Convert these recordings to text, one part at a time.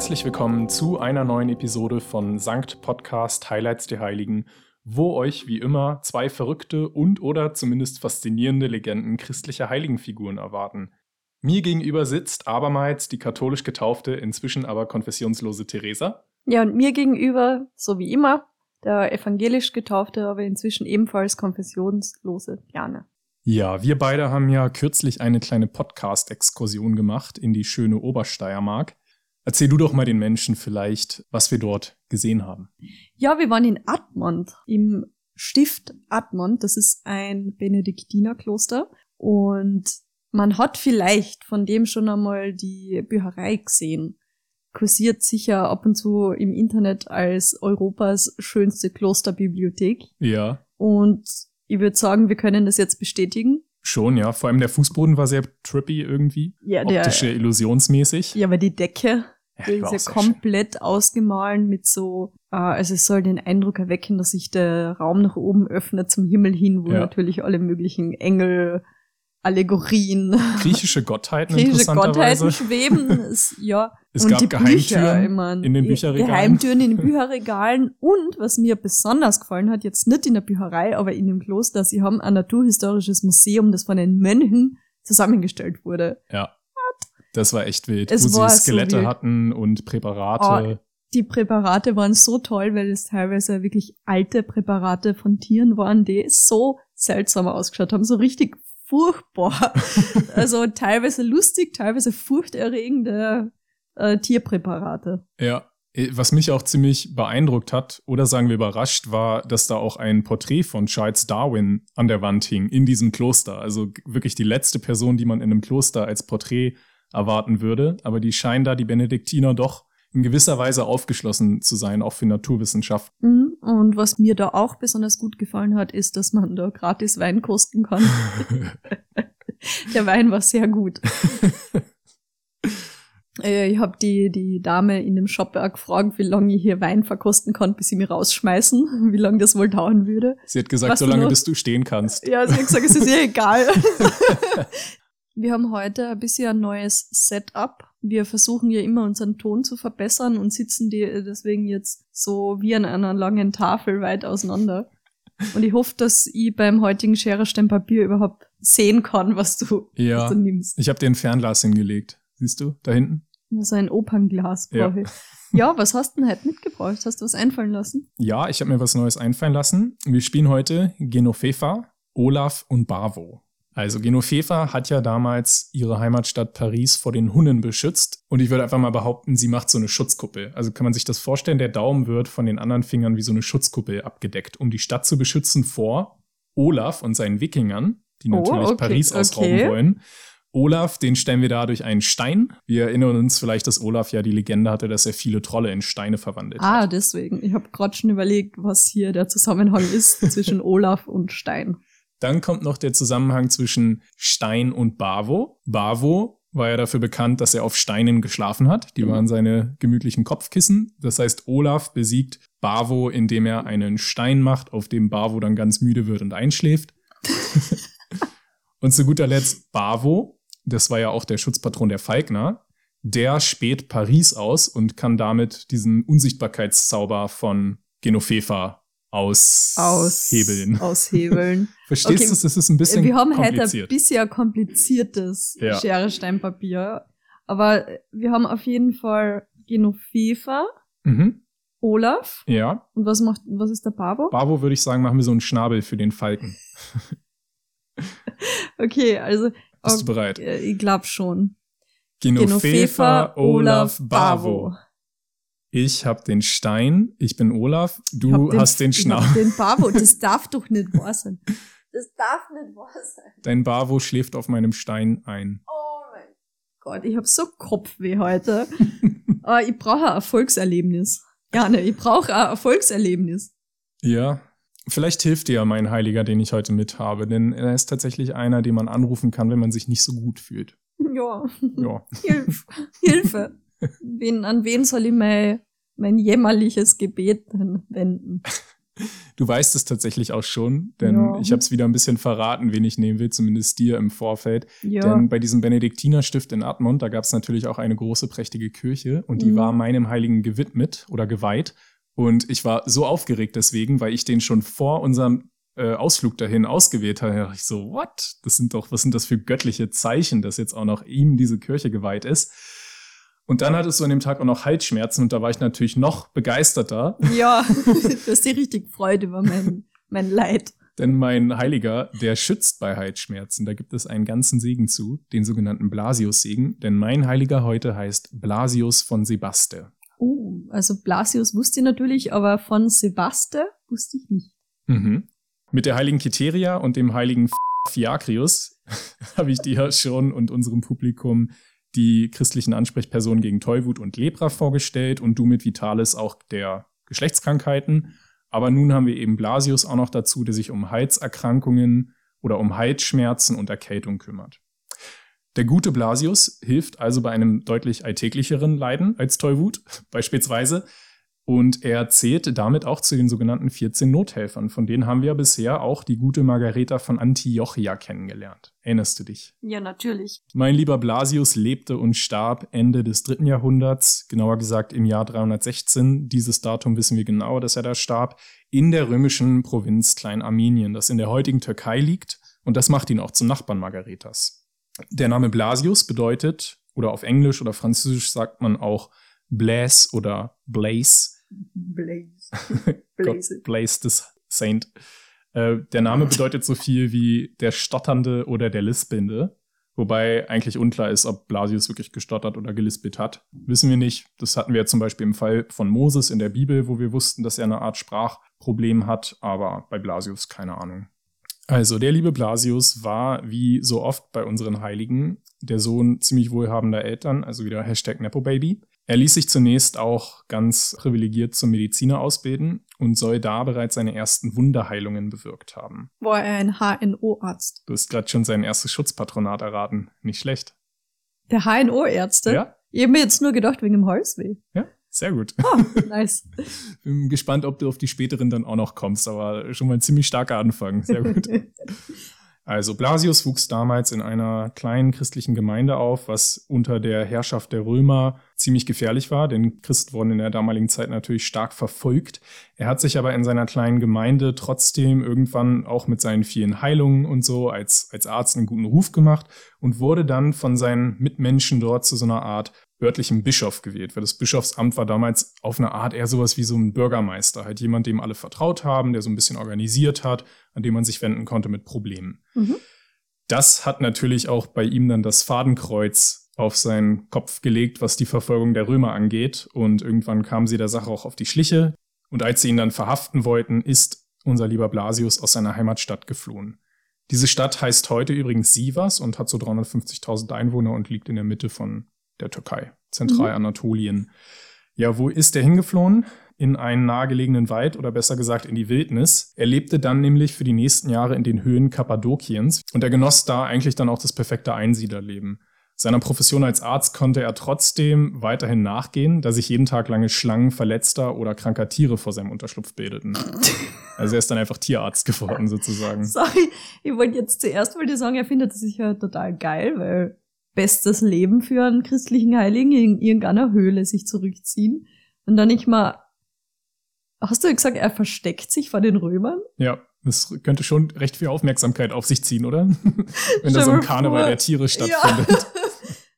Herzlich willkommen zu einer neuen Episode von Sankt Podcast Highlights der Heiligen, wo euch wie immer zwei verrückte und oder zumindest faszinierende Legenden christlicher Heiligenfiguren erwarten. Mir gegenüber sitzt abermals die katholisch getaufte, inzwischen aber konfessionslose Theresa. Ja, und mir gegenüber, so wie immer, der evangelisch getaufte, aber inzwischen ebenfalls konfessionslose Jana. Ja, wir beide haben ja kürzlich eine kleine Podcast-Exkursion gemacht in die schöne Obersteiermark. Erzähl du doch mal den Menschen vielleicht, was wir dort gesehen haben. Ja, wir waren in Admont, im Stift Admont. Das ist ein Benediktinerkloster. Und man hat vielleicht von dem schon einmal die Bücherei gesehen. Kursiert sicher ab und zu im Internet als Europas schönste Klosterbibliothek. Ja. Und ich würde sagen, wir können das jetzt bestätigen. Schon, ja. Vor allem der Fußboden war sehr trippy irgendwie. Ja, der, Optische, illusionsmäßig. Ja, aber die Decke, Ja, die ist ja komplett ausgemahlen mit so, äh, also es soll den Eindruck erwecken, dass sich der Raum nach oben öffnet zum Himmel hin, wo Ja. natürlich alle möglichen Engel, Allegorien, Griechische Gottheiten griechische. Gottheiten schweben. Es, ja. Es und gab die Geheimtüren Bücher, in den Bücherregalen. Geheimtüren in den Bücherregalen. Und was mir besonders gefallen hat, jetzt nicht in der Bücherei, aber in dem Kloster, sie haben ein naturhistorisches Museum, das von den Mönchen zusammengestellt wurde. Ja. Das war echt wild, Es wo sie so Skelette wild. hatten und Präparate. Die Präparate waren so toll, weil es teilweise wirklich alte Präparate von Tieren waren, die so seltsam ausgeschaut haben, so richtig furchtbar. also teilweise lustig, teilweise furchterregende äh, Tierpräparate. Ja. Äh, Was mich auch ziemlich beeindruckt hat, oder sagen wir überrascht, war, dass da auch ein Porträt von Charles Darwin an der Wand hing, in diesem Kloster. Also wirklich die letzte Person, die man in einem Kloster als Porträt erwarten würde. Aber die scheinen da, die Benediktiner, doch in gewisser Weise aufgeschlossen zu sein, auch für Naturwissenschaft. Mhm. Und was mir da auch besonders gut gefallen hat, ist, dass man da gratis Wein kosten kann. Der Wein war sehr gut. Äh, Ich habe die, die Dame in dem Shop gefragt, wie lange ich hier Wein verkosten kann, bis sie mich rausschmeißen, wie lange das wohl dauern würde. Sie hat gesagt, Was du solange noch- bis du stehen kannst. Ja, sie hat gesagt, es ist ihr egal. Wir haben heute ein bisschen ein neues Setup. Wir versuchen ja immer unseren Ton zu verbessern und sitzen deswegen jetzt so wie an einer langen Tafel weit auseinander. Und ich hoffe, dass ich beim heutigen Schere Stein Papier überhaupt sehen kann, was du, Ja. was du nimmst. Ich habe dir ein Fernglas hingelegt. Siehst du, da hinten? Ja, so ein Opernglas Ja. brauche ich. Ja, was hast du denn heute mitgebracht? Hast du was einfallen lassen? Ja, ich habe mir was Neues einfallen lassen. Wir spielen heute Genoveva, Olaf und Bavo. Also Genoveva hat ja damals ihre Heimatstadt Paris vor den Hunnen beschützt und ich würde einfach mal behaupten, sie macht so eine Schutzkuppel. Also kann man sich das vorstellen, der Daumen wird von den anderen Fingern wie so eine Schutzkuppel abgedeckt, um die Stadt zu beschützen vor Olaf und seinen Wikingern, die Oh, natürlich okay, Paris ausrauben okay. wollen. Olaf, den stellen wir da durch einen Stein. Wir erinnern uns vielleicht, dass Olaf ja die Legende hatte, dass er viele Trolle in Steine verwandelt Ah, hat. deswegen. Ich habe gerade schon überlegt, was hier der Zusammenhang ist zwischen Olaf und Stein. Dann kommt noch der Zusammenhang zwischen Stein und Bavo. Bavo war ja dafür bekannt, dass er auf Steinen geschlafen hat. Die Mhm. waren seine gemütlichen Kopfkissen. Das heißt, Olaf besiegt Bavo, indem er einen Stein macht, auf dem Bavo dann ganz müde wird und einschläft. und zu guter Letzt Bavo, das war ja auch der Schutzpatron der Falkner, der späht Paris aus und kann damit diesen Unsichtbarkeitszauber von Genoveva aushebeln. Aushebeln. Verstehst Okay, du, das ist ein bisschen wir haben heute ein bisschen kompliziertes Ja. Schere, Stein, Papier. Aber wir haben auf jeden Fall Genoveva, mhm. Olaf. Ja, Und was macht, was ist der Babo? Bavo würde ich sagen, machen wir so einen Schnabel für den Falken. Okay, also, Bist du bereit? ich glaube schon. Genoveva, Olaf, Bavo. Bavo. Ich habe den Stein, ich bin Olaf, du hab hast den ich hab. Den Babo, das darf doch nicht wahr sein. Das darf nicht wahr sein. Dein Bavo schläft auf meinem Stein ein. Oh mein Gott, ich hab so Kopfweh heute. Aber ich brauche ein Erfolgserlebnis. Ja, ne, ich brauche ein Erfolgserlebnis. Ja, vielleicht hilft dir ja mein Heiliger, den ich heute mit habe, denn er ist tatsächlich einer, den man anrufen kann, wenn man sich nicht so gut fühlt. Ja, Ja. Hilf, Hilfe. Wen, an wen soll ich mein, mein jämmerliches Gebet wenden? Du weißt es tatsächlich auch schon, denn Ja. ich habe es wieder ein bisschen verraten, wen ich nehmen will, zumindest dir im Vorfeld. Ja. Denn bei diesem Benediktinerstift in Admont, da gab es natürlich auch eine große, prächtige Kirche und die Mhm. war meinem Heiligen gewidmet oder geweiht. Und ich war so aufgeregt deswegen, weil ich den schon vor unserem äh, Ausflug dahin ausgewählt habe. Da dachte ich so, what? Das sind doch, was sind das für göttliche Zeichen, dass jetzt auch noch ihm diese Kirche geweiht ist. Und dann hattest du an dem Tag auch noch Halsschmerzen und da war ich natürlich noch begeisterter, ja, du hast dich richtig gefreut über mein, mein Leid. Denn mein Heiliger, der schützt bei Halsschmerzen. Da gibt es einen ganzen Segen zu, den sogenannten Blasius-Segen. Denn mein Heiliger heute heißt Blasius von Sebaste. Oh, also Blasius wusste ich natürlich, aber von Sebaste wusste ich nicht. Mhm. Mit der heiligen Kiteria und dem heiligen Fiakrius habe ich dir schon und unserem Publikum die christlichen Ansprechpersonen gegen Tollwut und Lepra vorgestellt und du mit Vitalis auch der Geschlechtskrankheiten. Aber nun haben wir eben Blasius auch noch dazu, der sich um Halserkrankungen oder um Halsschmerzen und Erkältung kümmert. Der gute Blasius hilft also bei einem deutlich alltäglicheren Leiden als Tollwut beispielsweise. Und er zählt damit auch zu den sogenannten 14 Nothelfern. Von denen haben wir bisher auch die gute Margareta von Antiochia kennengelernt. Erinnerst du dich? Ja, natürlich. Mein lieber Blasius lebte und starb Ende des dritten Jahrhunderts, genauer gesagt im Jahr 316. Dieses Datum wissen wir genau, dass er da starb, in der römischen Provinz Kleinarmenien, das in der heutigen Türkei liegt. Und das macht ihn auch zum Nachbarn Margaretas. Der Name Blasius bedeutet, oder auf Englisch oder Französisch sagt man auch Blaise oder Blaze. Blaze. Blaze des Saint. Äh, der Name bedeutet so viel wie der Stotternde oder der Lispelnde. Wobei eigentlich unklar ist, ob Blasius wirklich gestottert oder gelispelt hat. Wissen wir nicht. Das hatten wir zum Beispiel im Fall von Moses in der Bibel, wo wir wussten, dass er eine Art Sprachproblem hat, aber bei Blasius keine Ahnung. Also, der liebe Blasius war, wie so oft bei unseren Heiligen, der Sohn ziemlich wohlhabender Eltern, also wieder Hashtag Nepo-Baby. Er ließ sich zunächst auch ganz privilegiert zum Mediziner ausbilden und soll da bereits seine ersten Wunderheilungen bewirkt haben. War er ein HNO-Arzt? Du hast gerade schon sein erstes Schutzpatronat erraten. Nicht schlecht. Der HNO-Ärzte? Ja? Ich habe mir jetzt nur gedacht, wegen dem Halsweh. Ja, sehr gut. Ah, nice. Bin gespannt, ob du auf die späteren dann auch noch kommst, aber schon mal ein ziemlich starker Anfang. Sehr gut. Also Blasius wuchs damals in einer kleinen christlichen Gemeinde auf, was unter der Herrschaft der Römer ziemlich gefährlich war, denn Christen wurden in der damaligen Zeit natürlich stark verfolgt. Er hat sich aber in seiner kleinen Gemeinde trotzdem irgendwann auch mit seinen vielen Heilungen und so als, als Arzt einen guten Ruf gemacht und wurde dann von seinen Mitmenschen dort zu so einer Art örtlichen Bischof gewählt, weil das Bischofsamt war damals auf eine Art eher sowas wie so ein Bürgermeister, halt jemand, dem alle vertraut haben, der so ein bisschen organisiert hat, an dem man sich wenden konnte mit Problemen. Mhm. Das hat natürlich auch bei ihm dann das Fadenkreuz auf seinen Kopf gelegt, was die Verfolgung der Römer angeht. Und irgendwann kam sie der Sache auch auf die Schliche. Und als sie ihn dann verhaften wollten, ist unser lieber Blasius aus seiner Heimatstadt geflohen. Diese Stadt heißt heute übrigens Sivas und hat so 350.000 Einwohner und liegt in der Mitte von der Türkei, Zentralanatolien. Ja, wo ist er hingeflohen? In einen nahegelegenen Wald oder besser gesagt in die Wildnis. Er lebte dann nämlich für die nächsten Jahre in den Höhen Kappadokiens und er genoss da eigentlich dann auch das perfekte Einsiedlerleben. Seiner Profession als Arzt konnte er trotzdem weiterhin nachgehen, da sich jeden Tag lange Schlangen verletzter oder kranker Tiere vor seinem Unterschlupf bildeten. Also er ist dann einfach Tierarzt geworden sozusagen. Sorry, ich wollte jetzt zuerst wollte ich sagen, er findet das sicher total geil, weil bestes Leben für einen christlichen Heiligen in irgendeiner Höhle sich zurückziehen. Und dann nicht mal, hast du gesagt, er versteckt sich vor den Römern? Ja, das könnte schon recht viel Aufmerksamkeit auf sich ziehen, oder? Wenn da so ein Karneval vor. der Tiere stattfindet. Ja.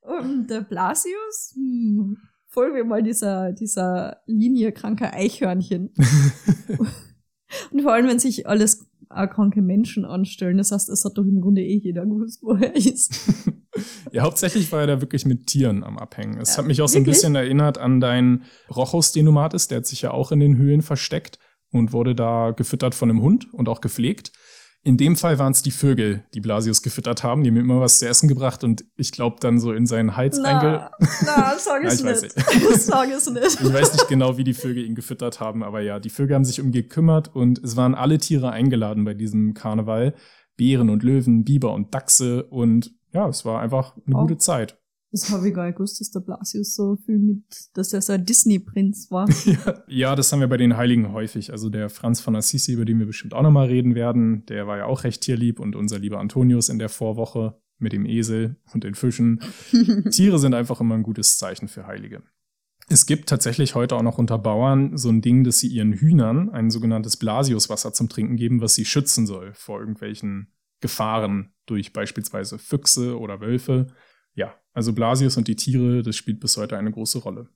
Und der Blasius, hm, folgen wir mal dieser, dieser Linie kranker Eichhörnchen. Und vor allem, wenn sich alles äh, kranke Menschen anstellen, das heißt, es hat doch im Grunde eh jeder gewusst, wo er ist. Ja, hauptsächlich war er da wirklich mit Tieren am Abhängen. Es Ja, hat mich auch so ein bisschen erinnert an deinen Rochus, den du matest. Der hat sich ja auch in den Höhlen versteckt und wurde da gefüttert von einem Hund und auch gepflegt. In dem Fall waren es die Vögel, die Blasius gefüttert haben. Die haben ihm immer was zu essen gebracht und ich glaube dann so in seinen Hals. Na, na, sag es nicht. sag es nicht. Ich weiß nicht genau, wie die Vögel ihn gefüttert haben, aber ja, die Vögel haben sich um ihn gekümmert und es waren alle Tiere eingeladen bei diesem Karneval. Bären und Löwen, Biber und Dachse und ja, es war einfach eine Wow. gute Zeit. Das habe ich gar nicht gewusst, dass der Blasius so viel mit, dass er so ein Disney-Prinz war. ja, ja, das haben wir bei den Heiligen häufig. Also der Franz von Assisi, über den wir bestimmt auch nochmal reden werden, der war ja auch recht tierlieb und unser lieber Antonius in der Vorwoche mit dem Esel und den Fischen. Tiere sind einfach immer ein gutes Zeichen für Heilige. Es gibt tatsächlich heute auch noch unter Bauern so ein Ding, dass sie ihren Hühnern ein sogenanntes Blasiuswasser zum Trinken geben, was sie schützen soll vor irgendwelchen Gefahren durch beispielsweise Füchse oder Wölfe. Ja, also Blasius und die Tiere, das spielt bis heute eine große Rolle.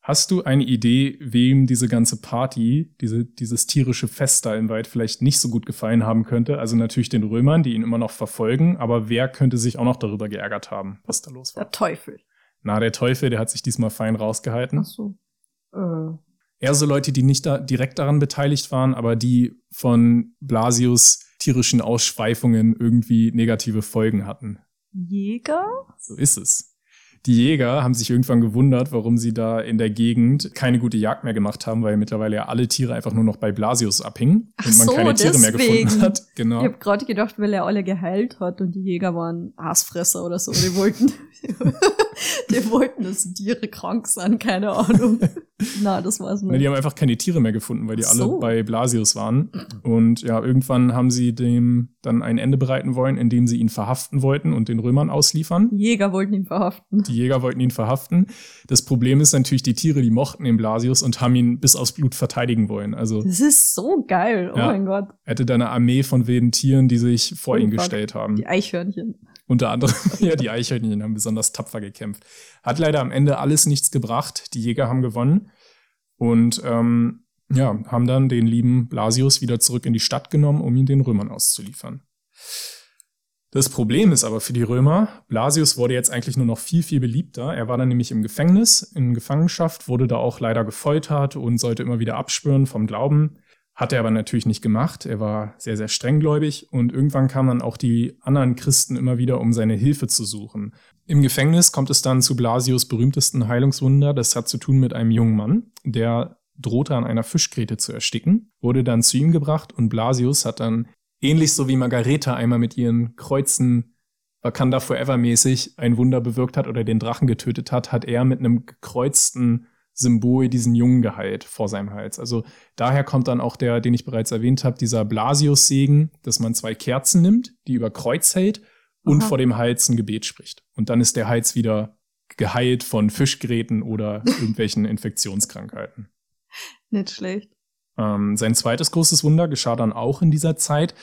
Hast du eine Idee, wem diese ganze Party, diese, dieses tierische Fest da im Wald vielleicht nicht so gut gefallen haben könnte? Also natürlich den Römern, die ihn immer noch verfolgen, aber wer könnte sich auch noch darüber geärgert haben, was da los war? Der Teufel. Na, der Teufel, der hat sich diesmal fein rausgehalten. Ach so. Äh. Eher so Leute, die nicht da direkt daran beteiligt waren, aber die von Blasius tierischen Ausschweifungen irgendwie negative Folgen hatten. Jäger? So ist es. Die Jäger haben sich irgendwann gewundert, warum sie da in der Gegend keine gute Jagd mehr gemacht haben, weil mittlerweile ja alle Tiere einfach nur noch bei Blasius abhingen Ach und man so, keine Tiere deswegen. mehr gefunden hat. Genau. Ich habe gerade gedacht, weil er alle geheilt hat und die Jäger waren Aasfresser oder so. Die wollten, die wollten, dass Tiere krank sind, keine Ahnung. Na, das war's Na, nicht. die haben einfach keine Tiere mehr gefunden, weil die Ach alle so. bei Blasius waren. Und ja, irgendwann haben sie dem dann ein Ende bereiten wollen, indem sie ihn verhaften wollten und den Römern ausliefern. Die Jäger wollten ihn verhaften. Die Jäger wollten ihn verhaften. Das Problem ist natürlich, die Tiere, die mochten den Blasius und haben ihn bis aufs Blut verteidigen wollen. Also Das ist so geil. Oh Ja. mein Gott. er hatte da eine Armee von wilden Tieren, die sich vor Oh, ihn fuck. gestellt haben. Die Eichhörnchen. Unter anderem, ja, die Eichhörnchen haben besonders tapfer gekämpft. Hat leider am Ende alles nichts gebracht. Die Jäger haben gewonnen und ähm, ja, haben dann den lieben Blasius wieder zurück in die Stadt genommen, um ihn den Römern auszuliefern. Das Problem ist aber für die Römer, Blasius wurde jetzt eigentlich nur noch viel, viel beliebter. Er war dann nämlich im Gefängnis, in Gefangenschaft, wurde da auch leider gefoltert und sollte immer wieder abspüren vom Glauben. Hat er aber natürlich nicht gemacht. Er war sehr, sehr strenggläubig und irgendwann kamen dann auch die anderen Christen immer wieder, um seine Hilfe zu suchen. Im Gefängnis kommt es dann zu Blasius berühmtesten Heilungswunder. Das hat zu tun mit einem jungen Mann, der drohte an einer Fischgräte zu ersticken, wurde dann zu ihm gebracht und Blasius hat dann ähnlich so wie Margareta einmal mit ihren Kreuzen Wakanda Forever mäßig ein Wunder bewirkt hat oder den Drachen getötet hat, hat er mit einem gekreuzten Symbol diesen Jungen geheilt vor seinem Hals. Also daher kommt dann auch der, den ich bereits erwähnt habe, dieser Blasius-Segen, dass man zwei Kerzen nimmt, die über Kreuz hält und Aha. vor dem Hals ein Gebet spricht. Und dann ist der Hals wieder geheilt von Fischgräten oder irgendwelchen Infektionskrankheiten. Nicht schlecht. Ähm, sein zweites großes Wunder geschah dann auch in dieser Zeit.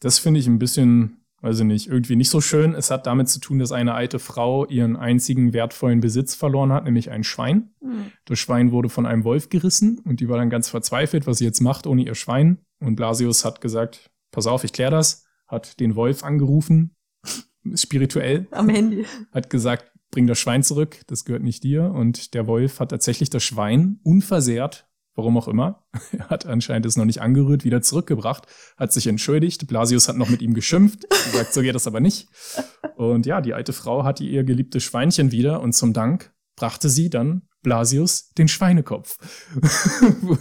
Das finde ich ein bisschen, weiß ich nicht, irgendwie nicht so schön. Es hat damit zu tun, dass eine alte Frau ihren einzigen wertvollen Besitz verloren hat, nämlich ein Schwein. Hm. Das Schwein wurde von einem Wolf gerissen und die war dann ganz verzweifelt, was sie jetzt macht ohne ihr Schwein. Und Blasius hat gesagt, pass auf, ich klär das, hat den Wolf angerufen, spirituell, Am Handy. hat gesagt, bring das Schwein zurück, das gehört nicht dir. Und der Wolf hat tatsächlich das Schwein unversehrt, warum auch immer, er hat anscheinend es noch nicht angerührt, wieder zurückgebracht, hat sich entschuldigt. Blasius hat noch mit ihm geschimpft, gesagt, so geht das aber nicht. Und ja, die alte Frau hatte ihr geliebtes Schweinchen wieder und zum Dank brachte sie dann Blasius den Schweinekopf.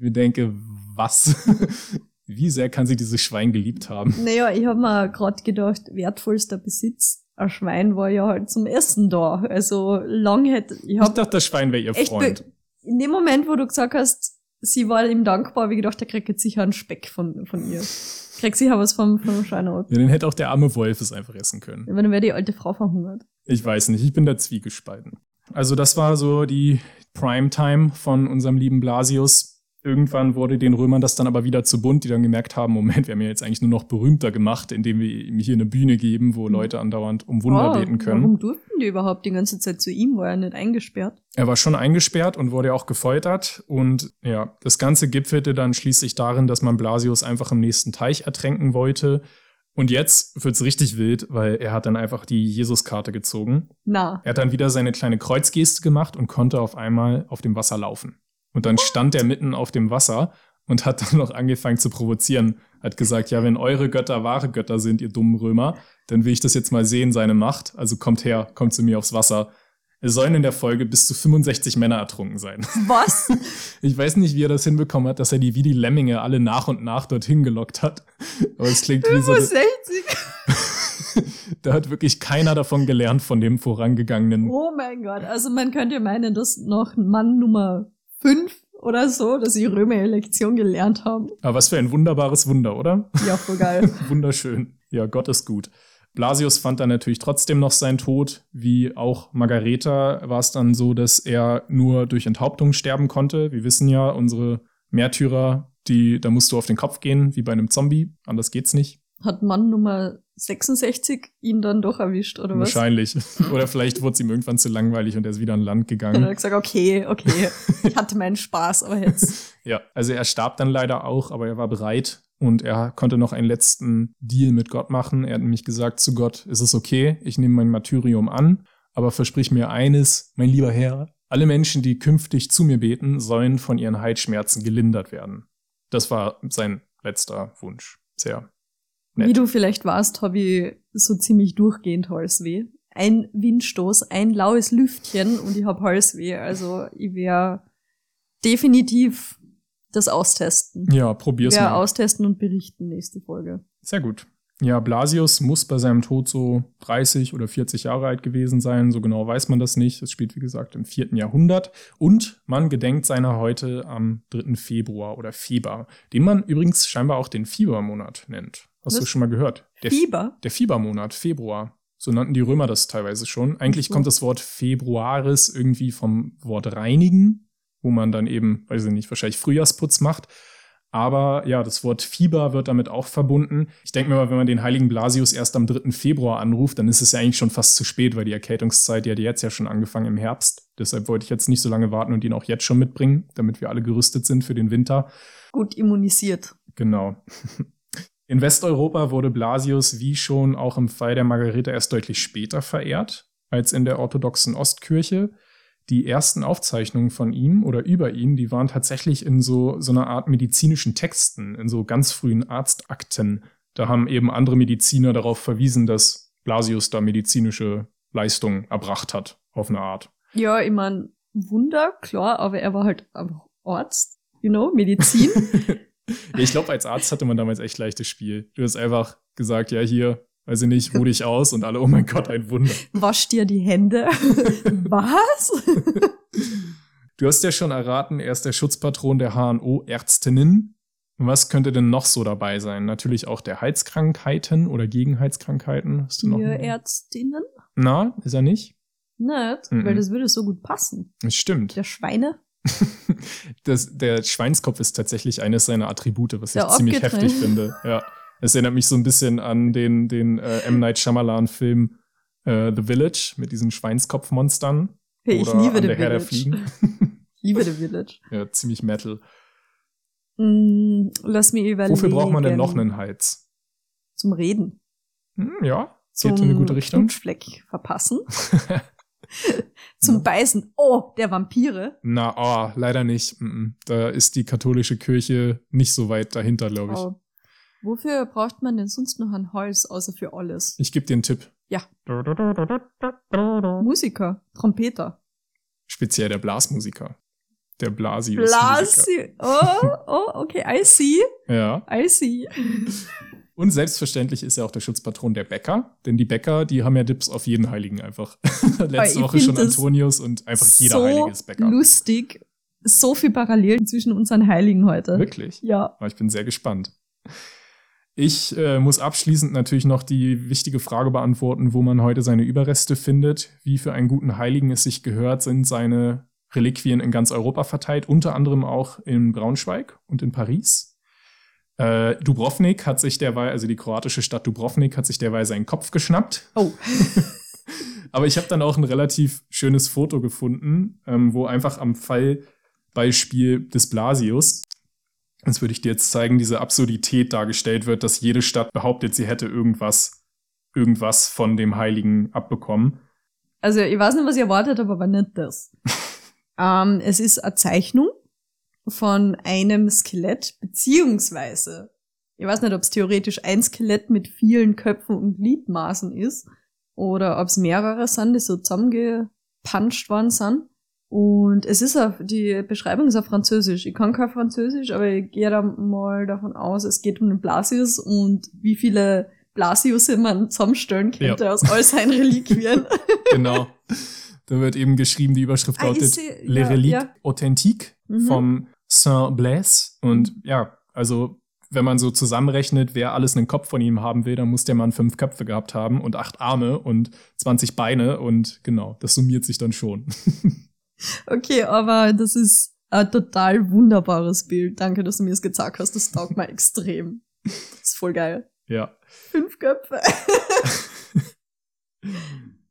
ich denke, was? Wie sehr kann sie dieses Schwein geliebt haben? Naja, ich habe mir gerade gedacht, wertvollster Besitz. Ein Schwein war ja halt zum Essen da. Also lang hätte ich Ich hab dachte, das Schwein wäre ihr Freund. In dem Moment, wo du gesagt hast, sie war ihm dankbar, ich gedacht, der kriegt jetzt sicher einen Speck von, von ihr. Kriegt sicher was vom, vom Schwein ab. Ja, den hätte auch der arme Wolf es einfach essen können. Aber dann wäre die alte Frau verhungert. Ich weiß nicht, ich bin da zwiegespalten. Also das war so die Primetime von unserem lieben Blasius. Irgendwann wurde den Römern das dann aber wieder zu bunt, die dann gemerkt haben, Moment, wir haben ja jetzt eigentlich nur noch berühmter gemacht, indem wir ihm hier eine Bühne geben, wo Leute andauernd um Wunder Oh, beten können. Warum durften die überhaupt die ganze Zeit zu ihm? War er nicht eingesperrt? Er war schon eingesperrt und wurde auch gefoltert. Und ja, das Ganze gipfelte dann schließlich darin, dass man Blasius einfach im nächsten Teich ertränken wollte. Und jetzt wird's richtig wild, weil er hat dann einfach die Jesuskarte gezogen. Na, Er hat dann wieder seine kleine Kreuzgeste gemacht und konnte auf einmal auf dem Wasser laufen. Und dann stand er mitten auf dem Wasser und hat dann noch angefangen zu provozieren. Hat gesagt, ja, wenn eure Götter wahre Götter sind, ihr dummen Römer, dann will ich das jetzt mal sehen, seine Macht. Also kommt her, kommt zu mir aufs Wasser. Es sollen in der Folge bis zu 65 Männer ertrunken sein. was? Ich weiß nicht, wie er das hinbekommen hat, dass er die wie die Lemminge alle nach und nach dorthin gelockt hat. Aber es klingt wie so. 65? Da hat wirklich keiner davon gelernt von dem vorangegangenen. Oh mein Gott. Also man könnte meinen, dass noch Mann Nummer fünf oder so, dass sie Römer ihre Lektion gelernt haben. Aber was für ein wunderbares Wunder, oder? Ja, voll geil. Wunderschön. Ja, Gott ist gut. Blasius fand dann natürlich trotzdem noch seinen Tod. Wie auch Margareta war es dann so, dass er nur durch Enthauptung sterben konnte. Wir wissen ja, unsere Märtyrer, die, da musst du auf den Kopf gehen, wie bei einem Zombie. Anders geht's nicht. Hat Mann Nummer 66 ihn dann doch erwischt, oder was? Wahrscheinlich. Oder vielleicht wurde es ihm irgendwann zu langweilig und er ist wieder an Land gegangen. hat er gesagt, okay, okay, ich hatte meinen Spaß, aber jetzt. Ja, also er starb dann leider auch, aber er war bereit und er konnte noch einen letzten Deal mit Gott machen. Er hat nämlich gesagt zu Gott, es ist okay, ich nehme mein Martyrium an, aber versprich mir eines, mein lieber Herr, alle Menschen, die künftig zu mir beten, sollen von ihren Halsschmerzen gelindert werden. Das war sein letzter Wunsch. Sehr nett. Wie du vielleicht warst, habe ich so ziemlich durchgehend Halsweh. Ein Windstoß, ein laues Lüftchen und ich habe Halsweh. Also ich werde definitiv das austesten. ja, probier's Werde mal. austesten und berichten nächste Folge. Sehr gut. Ja, Blasius muss bei seinem Tod so 30 oder 40 Jahre alt gewesen sein. So genau weiß man das nicht. Es spielt, wie gesagt, im vierten Jahrhundert. Und man gedenkt seiner heute am 3. Februar oder Fieber, den man übrigens scheinbar auch den Fiebermonat nennt. Hast du Was? schon mal gehört? Der, Fieber? Der Fiebermonat, Februar. So nannten die Römer das teilweise schon. Eigentlich so. kommt das Wort Februaris irgendwie vom Wort reinigen, wo man dann eben, weiß ich nicht, wahrscheinlich Frühjahrsputz macht. Aber ja, das Wort Fieber wird damit auch verbunden. Ich denke mir mal, wenn man den heiligen Blasius erst am 3. Februar anruft, dann ist es ja eigentlich schon fast zu spät, weil die Erkältungszeit die hat jetzt ja schon angefangen im Herbst. Deshalb wollte ich jetzt nicht so lange warten und ihn auch jetzt schon mitbringen, damit wir alle gerüstet sind für den Winter. Gut immunisiert. Genau. In Westeuropa wurde Blasius wie schon auch im Fall der Margarete erst deutlich später verehrt als in der orthodoxen Ostkirche. Die ersten Aufzeichnungen von ihm oder über ihn, die waren tatsächlich in so, so einer Art medizinischen Texten, in so ganz frühen Arztakten. Da haben eben andere Mediziner darauf verwiesen, dass Blasius da medizinische Leistungen erbracht hat, auf eine Art. Ja, ich mein, Wunder, klar, aber er war halt einfach Arzt, you know, Medizin. Ich glaube, als Arzt hatte man damals echt leichtes Spiel. Du hast einfach gesagt, ja, hier, weiß ich nicht, ruh dich aus und alle, oh mein Gott, ein Wunder. Wasch dir die Hände. Was? Du hast ja schon erraten, er ist der Schutzpatron der HNO-Ärztinnen. Was könnte denn noch so dabei sein? Natürlich auch der Heizkrankheiten oder gegen Heizkrankheiten. Hast du noch? Ihr einen? Ärztinnen? Na, ist er nicht? Nicht, Mhm. weil das würde so gut passen. Das stimmt. Der Schweine? Das, der Schweinskopf ist tatsächlich eines seiner Attribute, was ich ziemlich heftig finde. Ja. Es erinnert mich so ein bisschen an den, den äh, M. Night Shyamalan-Film äh, The Village mit diesen Schweinskopfmonstern. Hey, ich liebe The Village. Fliegen. Ich liebe The Village. ja, ziemlich Metal. Mm, lass mich überlegen. Wofür braucht man denn noch einen Hals? Zum Reden. Hm, ja, Zum geht in eine gute Richtung. Knutschfleck verpassen. Zum Beißen. Oh, der Vampire. Na, oh, leider nicht. Da ist die katholische Kirche nicht so weit dahinter, glaube ich. Oh. Wofür braucht man denn sonst noch ein Holz, außer für alles? Ich gebe dir einen Tipp. Ja. Musiker, Trompeter. Speziell der Blasmusiker. Der Blasius. Blasi. Oh, oh, okay, I see. Ja. I see. Und selbstverständlich ist er auch der Schutzpatron der Bäcker, denn die Bäcker, die haben ja Dips auf jeden Heiligen einfach. Letzte Woche schon Antonius und einfach jeder so Heilige ist Bäcker. lustig. So viel Parallelen zwischen unseren Heiligen heute. Wirklich. Ja. Aber ich bin sehr gespannt. Ich äh, muss abschließend natürlich noch die wichtige Frage beantworten, wo man heute seine Überreste findet. Wie für einen guten Heiligen es sich gehört, sind seine Reliquien in ganz Europa verteilt, unter anderem auch in Braunschweig und in Paris. Äh, Dubrovnik hat sich derweil, also die kroatische Stadt Dubrovnik hat sich derweil seinen Kopf geschnappt. Oh. Aber ich habe dann auch ein relativ schönes Foto gefunden, ähm, wo einfach am Fallbeispiel des Blasius, das würde ich dir jetzt zeigen, diese Absurdität dargestellt wird, dass jede Stadt behauptet, sie hätte irgendwas, irgendwas von dem Heiligen abbekommen. Also, ich weiß nicht, was ich erwartet aber nicht das. ähm, es ist eine Zeichnung von einem Skelett, beziehungsweise, ich weiß nicht, ob es theoretisch ein Skelett mit vielen Köpfen und Gliedmaßen ist, oder ob es mehrere sind, die so zusammengepanscht worden sind. Und es ist auf, die Beschreibung ist auf Französisch. Ich kann kein Französisch, aber ich gehe da mal davon aus, es geht um den Blasius und wie viele Blasius man zusammenstellen könnte ja. aus all seinen Reliquien. genau. Da wird eben geschrieben, die Überschrift ah, lautet sie, Les ja, Reliques ja. Authentiques mhm. vom Saint Blaise. Und ja, also wenn man so zusammenrechnet, wer alles einen Kopf von ihm haben will, dann muss der Mann fünf Köpfe gehabt haben und acht Arme und 20 Beine und genau, das summiert sich dann schon. okay, aber das ist ein total wunderbares Bild. Danke, dass du mir das gezeigt hast. Das taugt mir extrem. Das ist voll geil. Ja. Fünf Köpfe.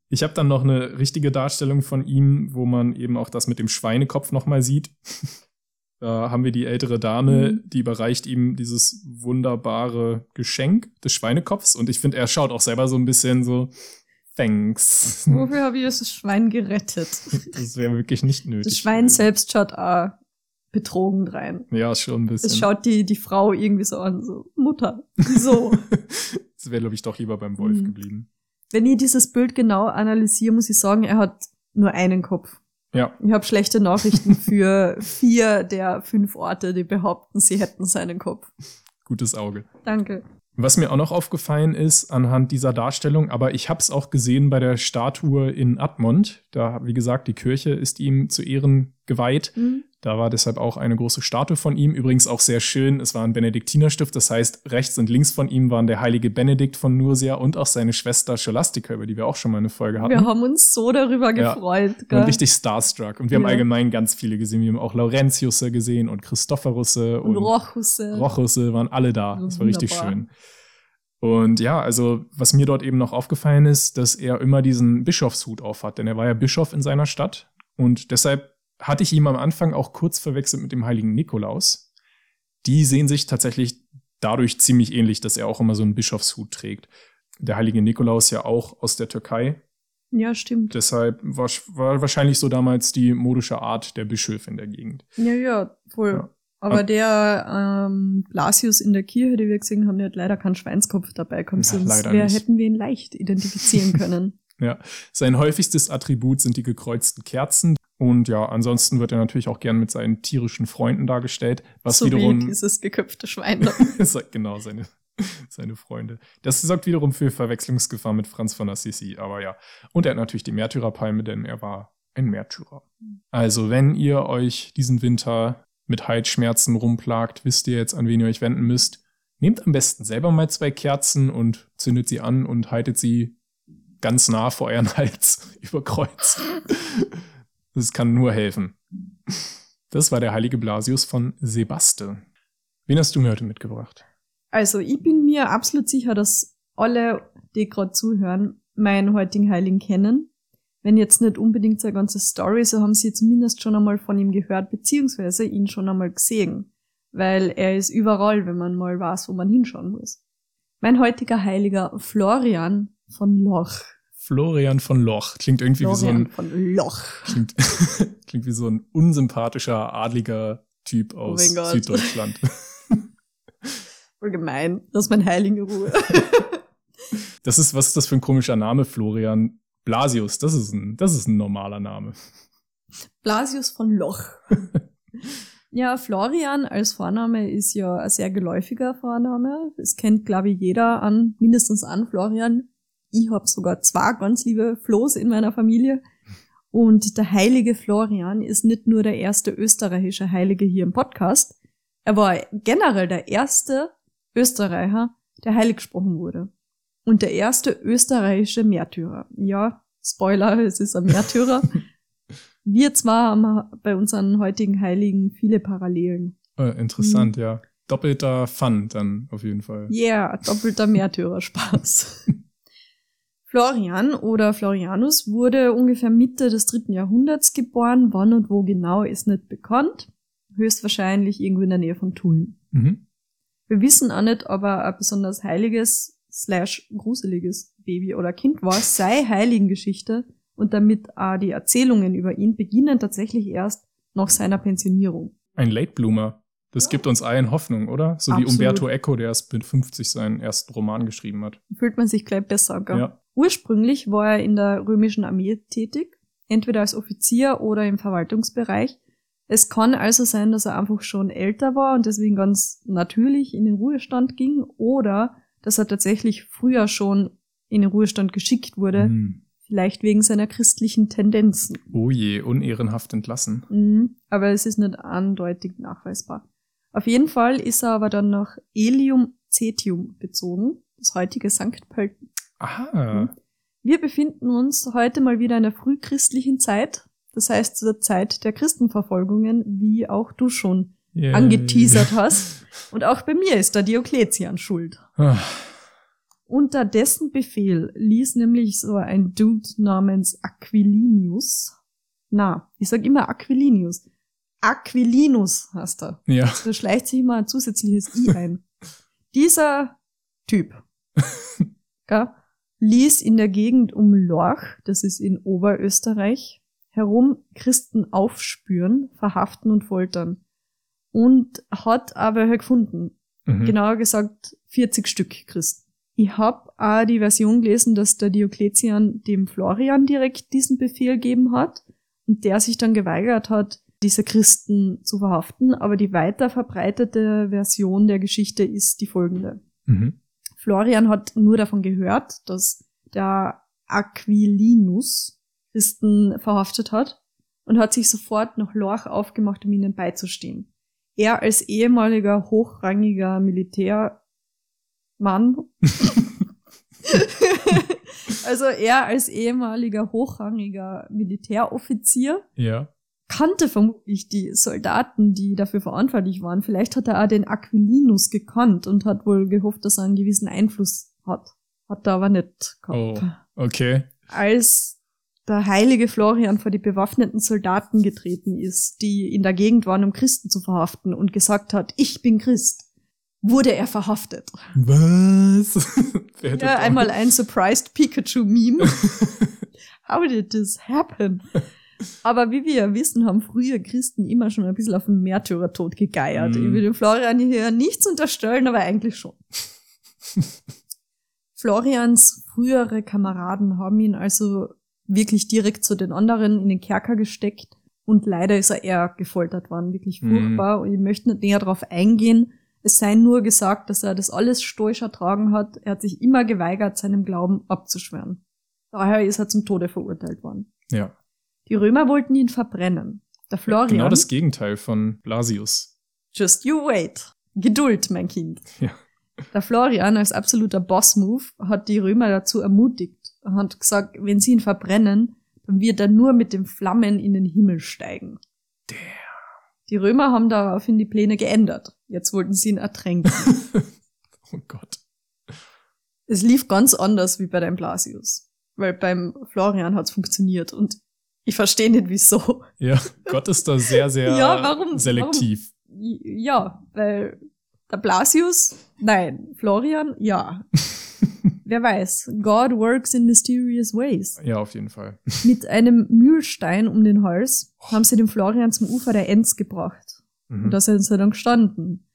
ich habe dann noch eine richtige Darstellung von ihm, wo man eben auch das mit dem Schweinekopf nochmal sieht. Da haben wir die ältere Dame, mhm. die überreicht ihm dieses wunderbare Geschenk des Schweinekopfs. Und ich finde, er schaut auch selber so ein bisschen so, thanks. Wofür habe ich das Schwein gerettet? Das wäre wirklich nicht nötig. Das Schwein selbst schaut auch betrogen rein. Ja, schon ein bisschen. Es schaut die, die Frau irgendwie so an, so, Mutter, wieso? das wäre, glaube ich, doch lieber beim Wolf mhm. geblieben. Wenn ich dieses Bild genau analysiere, muss ich sagen, er hat nur einen Kopf. Ja. Ich habe schlechte Nachrichten für vier der fünf Orte, die behaupten, sie hätten seinen Kopf. Gutes Auge. Danke. Was mir auch noch aufgefallen ist anhand dieser Darstellung, aber ich habe es auch gesehen bei der Statue in Admont. Da, wie gesagt, die Kirche ist ihm zu Ehren geweiht. Mhm. Da war deshalb auch eine große Statue von ihm. Übrigens auch sehr schön. Es war ein Benediktinerstift. Das heißt, rechts und links von ihm waren der heilige Benedikt von Nursia und auch seine Schwester Scholastica, über die wir auch schon mal eine Folge hatten. Wir haben uns so darüber gefreut. Ja, und richtig starstruck. Und wir ja. haben allgemein ganz viele gesehen. Wir haben auch Laurentiusse gesehen und Christopherusse und, und Rochusse. Rochusse waren alle da. Das war richtig schön. Und ja, also was mir dort eben noch aufgefallen ist, dass er immer diesen Bischofshut aufhat, denn er war ja Bischof in seiner Stadt und deshalb hatte ich ihn am Anfang auch kurz verwechselt mit dem heiligen Nikolaus. Die sehen sich tatsächlich dadurch ziemlich ähnlich, dass er auch immer so einen Bischofshut trägt. Der heilige Nikolaus ja auch aus der Türkei. Ja, stimmt. Deshalb war, war wahrscheinlich so damals die modische Art der Bischöfe in der Gegend. Ja, ja, voll. Ja. Aber ah. der ähm, Blasius in der Kirche, die wir gesehen haben, der hat leider keinen Schweinskopf dabei. Kommt ja, sonst wär, hätten wir ihn leicht identifizieren können. ja, sein häufigstes Attribut sind die gekreuzten Kerzen. Und ja, ansonsten wird er natürlich auch gern mit seinen tierischen Freunden dargestellt, was so wiederum wie dieses geköpfte Schwein. genau seine seine Freunde. Das sorgt wiederum für Verwechslungsgefahr mit Franz von Assisi, aber ja. Und er hat natürlich die Märtyrerpalme, denn er war ein Märtyrer. Also, wenn ihr euch diesen Winter mit Halsschmerzen rumplagt, wisst ihr jetzt, an wen ihr euch wenden müsst. Nehmt am besten selber mal zwei Kerzen und zündet sie an und haltet sie ganz nah vor euren Hals über Kreuz. Das kann nur helfen. Das war der heilige Blasius von Sebaste. Wen hast du mir heute mitgebracht? Also, ich bin mir absolut sicher, dass alle, die gerade zuhören, meinen heutigen Heiligen kennen. Wenn jetzt nicht unbedingt seine ganze Story, so haben sie zumindest schon einmal von ihm gehört, beziehungsweise ihn schon einmal gesehen. Weil er ist überall, wenn man mal weiß, wo man hinschauen muss. Mein heutiger Heiliger Florian von Loch. Florian von Loch. Klingt irgendwie Florian wie so ein. von Loch. Klingt, klingt wie so ein unsympathischer, adliger Typ oh aus oh Süddeutschland. Voll gemein. Das ist mein Heilige Ruhe. das ist, was ist das für ein komischer Name, Florian? Blasius, das ist ein, das ist ein normaler Name. Blasius von Loch. ja, Florian als Vorname ist ja ein sehr geläufiger Vorname. Es kennt, glaube ich, jeder an, mindestens an Florian. Ich habe sogar zwei ganz liebe Flo's in meiner Familie. Und der heilige Florian ist nicht nur der erste österreichische Heilige hier im Podcast. Er war generell der erste Österreicher, der heilig gesprochen wurde. Und der erste österreichische Märtyrer. Ja, Spoiler, es ist ein Märtyrer. Wir zwar haben bei unseren heutigen Heiligen viele Parallelen. Äh, interessant, mhm. ja. Doppelter Fun dann auf jeden Fall. Ja, yeah, doppelter Märtyrerspaß. Florian oder Florianus wurde ungefähr Mitte des dritten Jahrhunderts geboren. Wann und wo genau ist nicht bekannt. Höchstwahrscheinlich irgendwo in der Nähe von Tulln. Mhm. Wir wissen auch nicht, ob er ein besonders heiliges slash gruseliges Baby oder Kind war, sei Heiligengeschichte und damit auch die Erzählungen über ihn beginnen tatsächlich erst nach seiner Pensionierung. Ein Late Bloomer. Das ja. gibt uns allen Hoffnung, oder? So Absolut. wie Umberto Eco, der erst mit 50 seinen ersten Roman geschrieben hat. Fühlt man sich gleich besser, gell? Ja. Ursprünglich war er in der römischen Armee tätig, entweder als Offizier oder im Verwaltungsbereich. Es kann also sein, dass er einfach schon älter war und deswegen ganz natürlich in den Ruhestand ging oder dass er tatsächlich früher schon in den Ruhestand geschickt wurde, Hm. vielleicht wegen seiner christlichen Tendenzen. Oh je, unehrenhaft entlassen. Mhm, aber es ist nicht eindeutig nachweisbar. Auf jeden Fall ist er aber dann nach Elium Cetium bezogen, das heutige St. Pölten. Aha. Wir befinden uns heute mal wieder in der frühchristlichen Zeit, das heißt zur Zeit der Christenverfolgungen, wie auch du schon Yay. angeteasert hast. Und auch bei mir ist der Diokletian schuld. Ah, Unter dessen Befehl ließ nämlich so ein Dude namens Aquilinius, na, ich sag immer Aquilinius, Aquilinus heißt er. Ja. Da schleicht sich immer ein zusätzliches I ein. Dieser Typ gell, ließ in der Gegend um Lorch, das ist in Oberösterreich, herum Christen aufspüren, verhaften und foltern. Und hat aber gefunden. Mhm. Genauer gesagt 40 Stück Christen. Ich habe auch die Version gelesen, dass der Diokletian dem Florian direkt diesen Befehl gegeben hat und der sich dann geweigert hat, diese Christen zu verhaften. Aber die weiter verbreitete Version der Geschichte ist die folgende. Mhm. Florian hat nur davon gehört, dass der Aquilinus Christen verhaftet hat und hat sich sofort nach Lorch aufgemacht, um ihnen beizustehen. Er als ehemaliger hochrangiger Militärmann, also er als ehemaliger hochrangiger Militäroffizier Ja. Kannte vermutlich die Soldaten, die dafür verantwortlich waren. Vielleicht hat er auch den Aquilinus gekannt und hat wohl gehofft, dass er einen gewissen Einfluss hat. Hat er aber nicht Oh, gehabt. okay. Als der heilige Florian vor die bewaffneten Soldaten getreten ist, die in der Gegend waren, um Christen zu verhaften und gesagt hat, ich bin Christ, wurde er verhaftet. Was? Ja, einmal ein surprised Pikachu-Meme. How did this happen? Aber wie wir ja wissen, haben früher Christen immer schon ein bisschen auf den Märtyrertod gegeiert. Mhm. Ich will dem Florian hier nichts unterstellen, aber eigentlich schon. Florians frühere Kameraden haben ihn also wirklich direkt zu den anderen in den Kerker gesteckt und leider ist er eher gefoltert worden, wirklich Mhm. furchtbar. Und ich möchte nicht näher darauf eingehen. Es sei nur gesagt, dass er das alles stoisch ertragen hat. Er hat sich immer geweigert, seinem Glauben abzuschwören. Daher ist er zum Tode verurteilt worden. Ja. Die Römer wollten ihn verbrennen. Der Florian. Genau das Gegenteil von Blasius. Just you wait. Geduld, mein Kind. Ja. Der Florian als absoluter Boss-Move hat die Römer dazu ermutigt. Er hat gesagt, wenn sie ihn verbrennen, dann wird er nur mit den Flammen in den Himmel steigen. Damn. Die Römer haben daraufhin die Pläne geändert. Jetzt wollten sie ihn ertränken. Oh Gott. es lief ganz anders wie bei deinem Blasius. Weil beim Florian hat's funktioniert und ich verstehe nicht wieso. Ja, Gott ist da sehr, sehr Ja, warum- selektiv. Ja, weil der Blasius, nein, Florian, ja. Wer weiß, God works in mysterious ways. Ja, auf jeden Fall. Mit einem Mühlstein um den Hals haben sie den Florian zum Ufer der Enz gebracht. Mhm. Und da sind sie dann gestanden.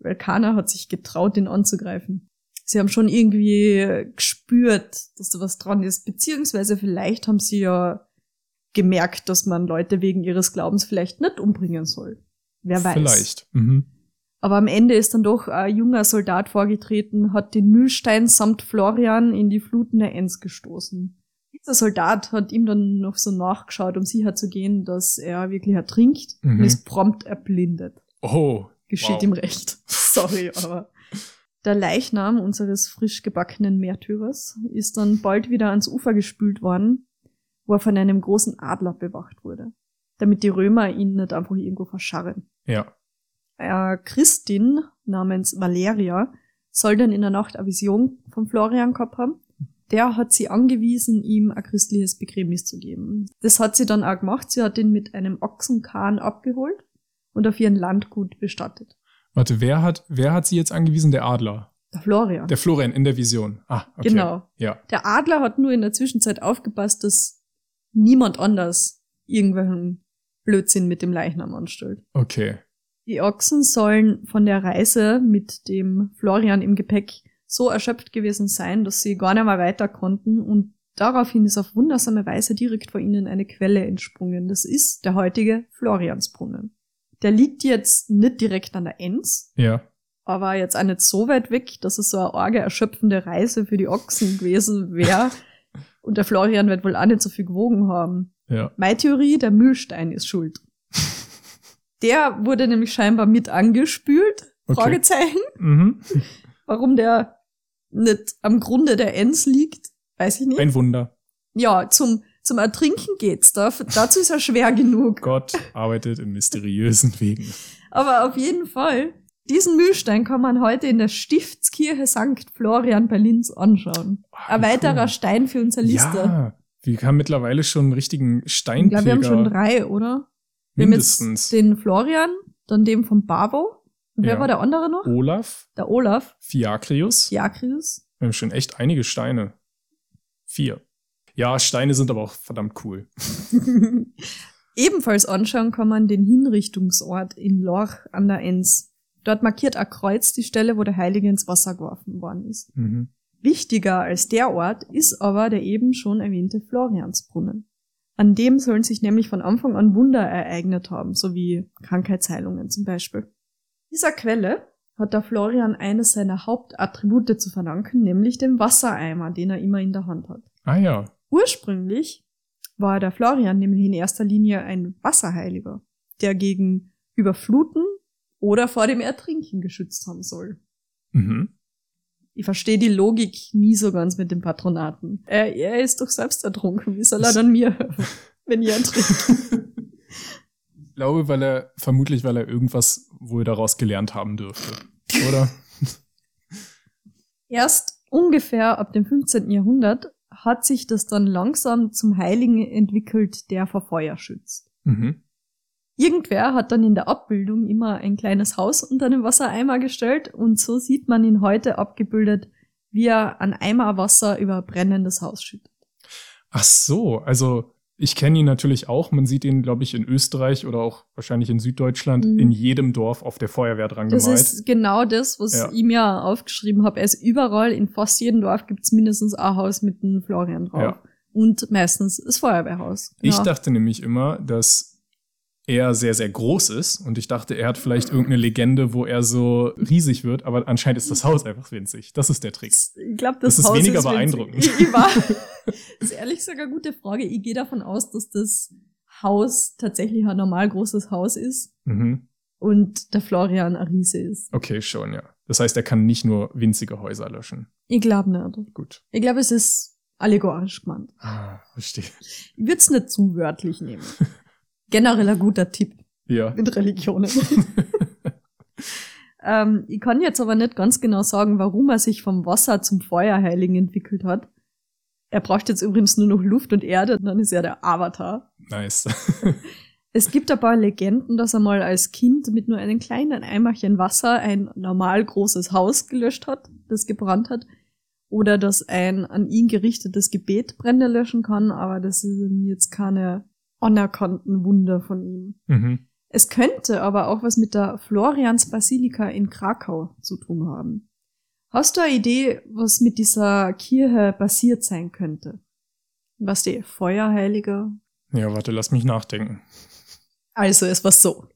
Weil keiner hat sich getraut, ihn anzugreifen. Sie haben schon irgendwie gespürt, dass da was dran ist. Beziehungsweise vielleicht haben sie ja gemerkt, dass man Leute wegen ihres Glaubens vielleicht nicht umbringen soll. Wer weiß. Vielleicht. Mhm. Aber am Ende ist dann doch ein junger Soldat vorgetreten, hat den Mühlstein samt Florian in die Fluten der Enz gestoßen. Dieser Soldat hat ihm dann noch so nachgeschaut, um sicher zu gehen, dass er wirklich ertrinkt und Mhm. ist prompt erblindet. Oh. Geschieht Wow. ihm recht. Sorry, aber. Der Leichnam unseres frisch gebackenen Märtyrers ist dann bald wieder ans Ufer gespült worden, wo er von einem großen Adler bewacht wurde, damit die Römer ihn nicht einfach irgendwo verscharren. Ja. Eine Christin namens Valeria soll dann in der Nacht eine Vision von Florian gehabt haben. Der hat sie angewiesen, ihm ein christliches Begräbnis zu geben. Das hat sie dann auch gemacht. Sie hat ihn mit einem Ochsenkahn abgeholt und auf ihren Landgut bestattet. Warte, wer hat, wer hat sie jetzt angewiesen? Der Adler. Der Florian. Der Florian in der Vision. Ah, okay. Genau. Ja. Der Adler hat nur in der Zwischenzeit aufgepasst, dass niemand anders irgendwelchen Blödsinn mit dem Leichnam anstellt. Okay. Die Ochsen sollen von der Reise mit dem Florian im Gepäck so erschöpft gewesen sein, dass sie gar nicht mehr weiter konnten und daraufhin ist auf wundersame Weise direkt vor ihnen eine Quelle entsprungen. Das ist der heutige Floriansbrunnen. Der liegt jetzt nicht direkt an der Enz, Ja. aber jetzt auch nicht so weit weg, dass es so eine arge erschöpfende Reise für die Ochsen gewesen wäre. Und der Florian wird wohl auch nicht so viel gewogen haben. Ja. Meine Theorie, der Mühlstein ist schuld. Der wurde nämlich scheinbar mit angespült. Okay. Fragezeichen. Mhm. Warum der nicht am Grunde der Enns liegt, weiß ich nicht. Ein Wunder. ja, zum, zum Ertrinken geht's. Da, dazu ist er schwer genug. Gott arbeitet in mysteriösen Wegen. Aber auf jeden Fall, diesen Mühlstein kann man heute in der Stiftskirche St. Florian bei Linz anschauen. Ah, Ein weiterer cool. Stein für unsere Liste. Ja, wir haben mittlerweile schon einen richtigen ich Steinpfleger. glaube, wir haben schon drei, oder? Wir haben jetzt mindestens. den Florian, dann den von Bavo. Und wer Ja. war der andere noch? Olaf, Der Olaf, Fiakrius. Diakrius. Wir haben schon echt einige Steine. Vier. Ja, Steine sind aber auch verdammt cool. Ebenfalls anschauen kann man den Hinrichtungsort in Lorch an der Enns. Dort markiert ein Kreuz die Stelle, wo der Heilige ins Wasser geworfen worden ist. Mhm. Wichtiger als der Ort ist aber der eben schon erwähnte Floriansbrunnen. An dem sollen sich nämlich von Anfang an Wunder ereignet haben, sowie Krankheitsheilungen zum Beispiel. Dieser Quelle hat der Florian eines seiner Hauptattribute zu verdanken, nämlich den Wassereimer, den er immer in der Hand hat. Ah ja. Ursprünglich war der Florian nämlich in erster Linie ein Wasserheiliger, der gegen Überfluten oder vor dem Ertrinken geschützt haben soll. Mhm. Ich verstehe die Logik nie so ganz mit dem Patronaten. Er, er ist doch selbst ertrunken. Wie soll er dann mir wenn ich ertrinke? Ich glaube, weil er, vermutlich, weil er irgendwas wohl daraus gelernt haben dürfte. Oder? Erst ungefähr ab dem 15. Jahrhundert hat sich das dann langsam zum Heiligen entwickelt, der vor Feuer schützt. Mhm. Irgendwer hat dann in der Abbildung immer ein kleines Haus unter einem Wassereimer gestellt und so sieht man ihn heute abgebildet, wie er an Eimer Wasser über brennendes Haus schüttet. Ach so, also ich kenne ihn natürlich auch. Man sieht ihn, glaube ich, in Österreich oder auch wahrscheinlich in Süddeutschland Mhm. in jedem Dorf auf der Feuerwehr dran Das gemalt. ist genau das, was Ja. ich mir aufgeschrieben habe. Er ist überall, in fast jedem Dorf gibt's mindestens ein Haus mit einem Florian drauf. Ja. Und meistens das Feuerwehrhaus. Ich Ja. dachte nämlich immer, dass er sehr, sehr groß ist und ich dachte, er hat vielleicht irgendeine Legende, wo er so riesig wird, aber anscheinend ist das Haus einfach winzig. Das ist der Trick. Ich glaube, das, Das ist Haus weniger ist beeindruckend. Ich, ich war, das ist ehrlich gesagt eine gute Frage. Ich gehe davon aus, dass das Haus tatsächlich ein normal großes Haus ist Mhm. und der Florian ein Riese ist. Okay, schon, ja. Das heißt, er kann nicht nur winzige Häuser löschen. Ich glaube nicht. Gut. Ich glaube, es ist allegorisch gemeint. Ah, verstehe. Ich würde es nicht zu wörtlich nehmen. Generell ein guter Tipp Ja. mit Religionen. ähm, ich kann jetzt aber nicht ganz genau sagen, warum er sich vom Wasser zum Feuerheiligen entwickelt hat. Er braucht jetzt übrigens nur noch Luft und Erde, dann ist er der Avatar. nice. Es gibt ein paar Legenden, dass er mal als Kind mit nur einem kleinen Eimerchen Wasser ein normal großes Haus gelöscht hat, das gebrannt hat. Oder dass ein an ihn gerichtetes Gebet Brände löschen kann, aber das sind jetzt keine anerkannten Wunder von ihm. mhm. Es könnte aber auch was mit der Florians Basilika in Krakau zu tun haben. Hast du eine Idee, was mit dieser Kirche passiert sein könnte? Was die Feuerheilige? Ja, warte, lass mich nachdenken. Also, es war so.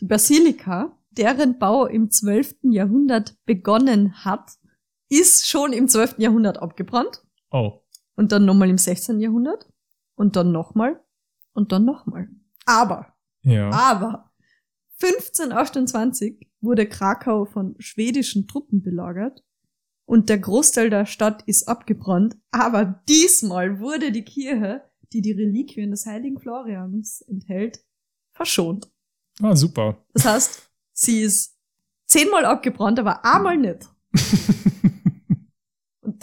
Die Basilika, deren Bau im 12. Jahrhundert begonnen hat, ist schon im 12. Jahrhundert abgebrannt Oh. und dann nochmal im 16. Jahrhundert und dann nochmal und dann nochmal. Aber Ja. Aber 1528 wurde Krakau von schwedischen Truppen belagert und der Großteil der Stadt ist abgebrannt. Aber diesmal wurde die Kirche, die die Reliquien des heiligen Florians enthält, verschont. Ah, super. Das heißt, sie ist zehnmal abgebrannt, aber einmal nicht.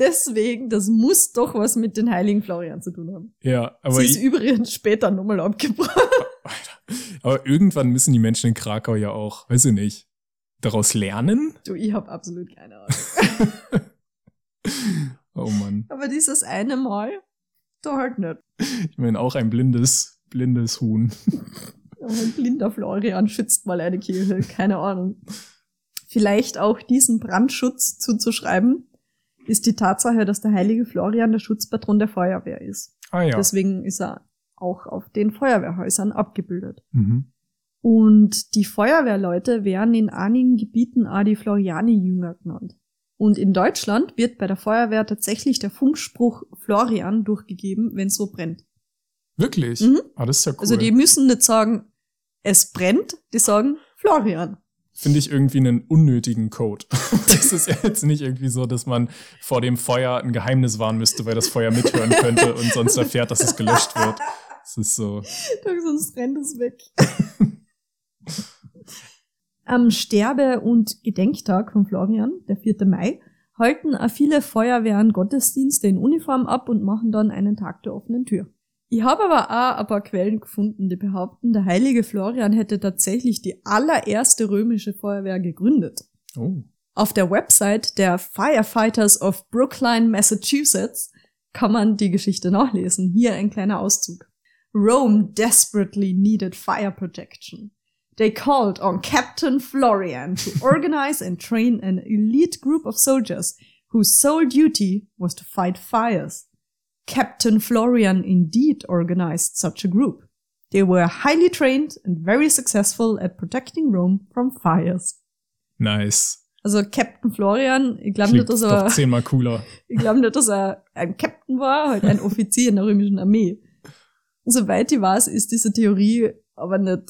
Deswegen, das muss doch was mit den heiligen Florian zu tun haben. ja, aber, sie ist i- übrigens später nochmal abgebrannt. aber irgendwann müssen die Menschen in Krakau ja auch, weiß ich nicht, daraus lernen? Du, ich habe absolut keine Ahnung. Oh Mann. Aber dieses eine Mal, da halt nicht. Ich meine, auch ein blindes, blindes Huhn. Ein blinder Florian schützt mal eine Kirche, keine Ahnung. Vielleicht auch diesen Brandschutz zuzuschreiben, ist die Tatsache, dass der heilige Florian der Schutzpatron der Feuerwehr ist. Ah ja. Deswegen ist er auch auf den Feuerwehrhäusern abgebildet. Mhm. Und die Feuerwehrleute werden in einigen Gebieten auch die Floriani-Jünger genannt. Und in Deutschland wird bei der Feuerwehr tatsächlich der Funkspruch Florian durchgegeben, wenn es so brennt. Wirklich? Mhm. Ah, das ist ja cool. Also die müssen nicht sagen, es brennt, die sagen Florian. Finde ich irgendwie einen unnötigen Code. das ist jetzt nicht irgendwie so, dass man vor dem Feuer ein Geheimnis wahren müsste, weil das Feuer mithören könnte und sonst erfährt, dass es gelöscht wird. Das ist so. Sonst rennt es weg. Am Sterbe- und Gedenktag von Florian, der 4. Mai, halten viele Feuerwehren Gottesdienste in Uniform ab und machen dann einen Tag der offenen Tür. Ich habe aber auch ein paar Quellen gefunden, die behaupten, der heilige Florian hätte tatsächlich die allererste römische Feuerwehr gegründet. Oh. Auf der Website der Firefighters of Brookline, Massachusetts kann man die Geschichte nachlesen. Hier ein kleiner Auszug. Rome desperately needed fire protection. They called on Captain Florian to organize and train an elite group of soldiers whose sole duty was to fight fires. Captain Florian indeed organized such a group. They were highly trained and very successful at protecting Rome from fires. Nice. Also Captain Florian, ich glaube nicht, dass er, zehnmal cooler. ich glaube nicht, dass er ein Captain war, halt ein Offizier in der römischen Armee. Soweit ich weiß, ist diese Theorie aber nicht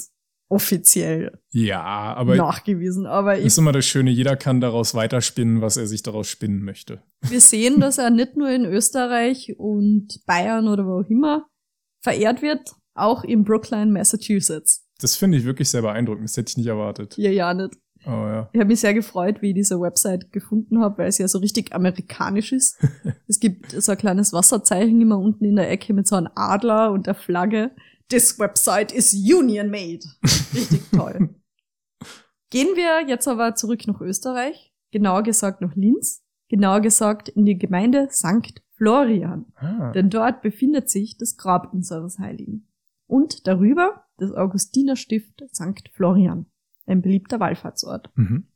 offiziell Ja, aber nachgewiesen. Aber ich, ist immer das Schöne, jeder kann daraus weiterspinnen, was er sich daraus spinnen möchte. wir sehen, dass er nicht nur in Österreich und Bayern oder wo auch immer verehrt wird, auch in Brookline, Massachusetts. Das finde ich wirklich sehr beeindruckend. Das hätte ich nicht erwartet. Hier ja nicht. Oh ja. Ich habe mich sehr gefreut, wie ich diese Website gefunden habe, weil sie ja so richtig amerikanisch ist. es gibt so ein kleines Wasserzeichen immer unten in der Ecke mit so einem Adler und der Flagge. This website is union made. Richtig toll. Gehen wir jetzt aber zurück nach Österreich, genauer gesagt nach Linz, genauer gesagt in die Gemeinde St. Florian, Ah. denn dort befindet sich das Grab unseres Heiligen. Und darüber das Augustinerstift St. Florian, ein beliebter Wallfahrtsort. Mhm.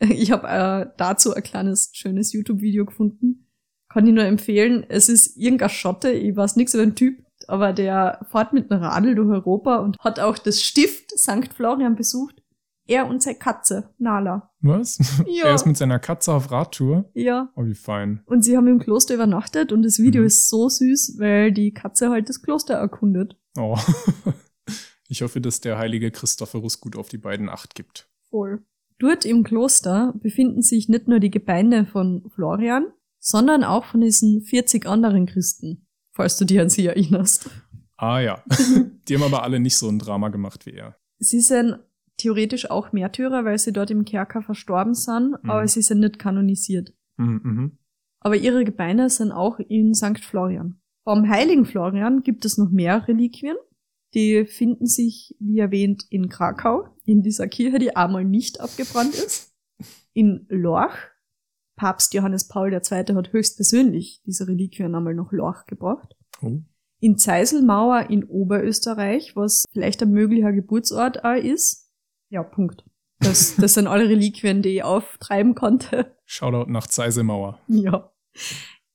Ich habe äh, dazu ein kleines, schönes YouTube-Video gefunden. Kann ich nur empfehlen. Es ist irgendein Schotte, ich weiß nichts über den Typ, aber der fährt mit einem Radl durch Europa und hat auch das Stift St. Florian besucht. Er und seine Katze, Nala. Was? Ja. Er ist mit seiner Katze auf Radtour. Ja. Oh, wie fein. Und sie haben im Kloster übernachtet und das Video Mhm. ist so süß, weil die Katze halt das Kloster erkundet. Oh. Ich hoffe, dass der heilige Christophorus gut auf die beiden Acht gibt. Voll. Dort im Kloster befinden sich nicht nur die Gebeine von Florian, sondern auch von diesen 40 anderen Christen, falls du dich an sie erinnerst. Ah ja. Die haben aber alle nicht so ein Drama gemacht wie er. Sie sind theoretisch auch Märtyrer, weil sie dort im Kerker verstorben sind, Mhm. aber sie sind nicht kanonisiert. Mhm, mhm. Aber ihre Gebeine sind auch in St. Florian. Vom heiligen Florian gibt es noch mehr Reliquien. Die finden sich, wie erwähnt, in Krakau, in dieser Kirche, die einmal nicht abgebrannt ist. In Lorch. Papst Johannes Paul II. hat höchstpersönlich diese Reliquien einmal nach Lorch gebracht. Oh. In Zeiselmauer in Oberösterreich, was vielleicht ein möglicher Geburtsort auch ist. Ja, Punkt. Das, das sind alle Reliquien, die ich auftreiben konnte. Shoutout nach Zeisemauer. Ja.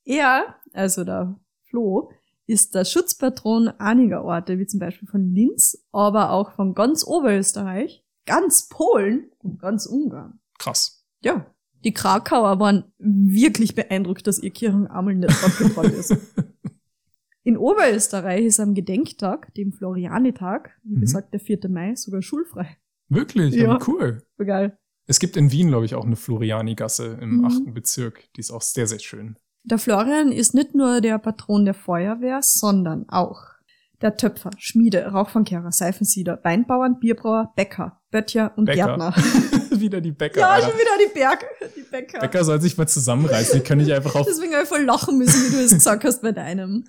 Er, also der Flo, ist der Schutzpatron einiger Orte, wie zum Beispiel von Linz, aber auch von ganz Oberösterreich, ganz Polen und ganz Ungarn. Krass. Ja. Die Krakauer waren wirklich beeindruckt, dass ihr Kirchen einmal nicht abgebrannt ist. In Oberösterreich ist am Gedenktag, dem Florianitag, wie Mhm. gesagt der 4. Mai, sogar schulfrei. Wirklich? Ja. Cool. Voll geil. Es gibt in Wien, glaube ich, auch eine Floriani-Gasse im Mhm. achten Bezirk. Die ist auch sehr, sehr schön. Der Florian ist nicht nur der Patron der Feuerwehr, sondern auch der Töpfer, Schmiede, Rauchfangkehrer, Seifensieder, Weinbauern, Bierbrauer, Bäcker, Böttcher und Bäcker. Gärtner. Wieder die Bäcker. Ja, Alter. schon wieder die Berge, die Bäcker. Bäcker soll sich mal zusammenreißen. Die können nicht einfach auf Deswegen habe ich voll lachen müssen, wie du es gesagt hast bei deinem.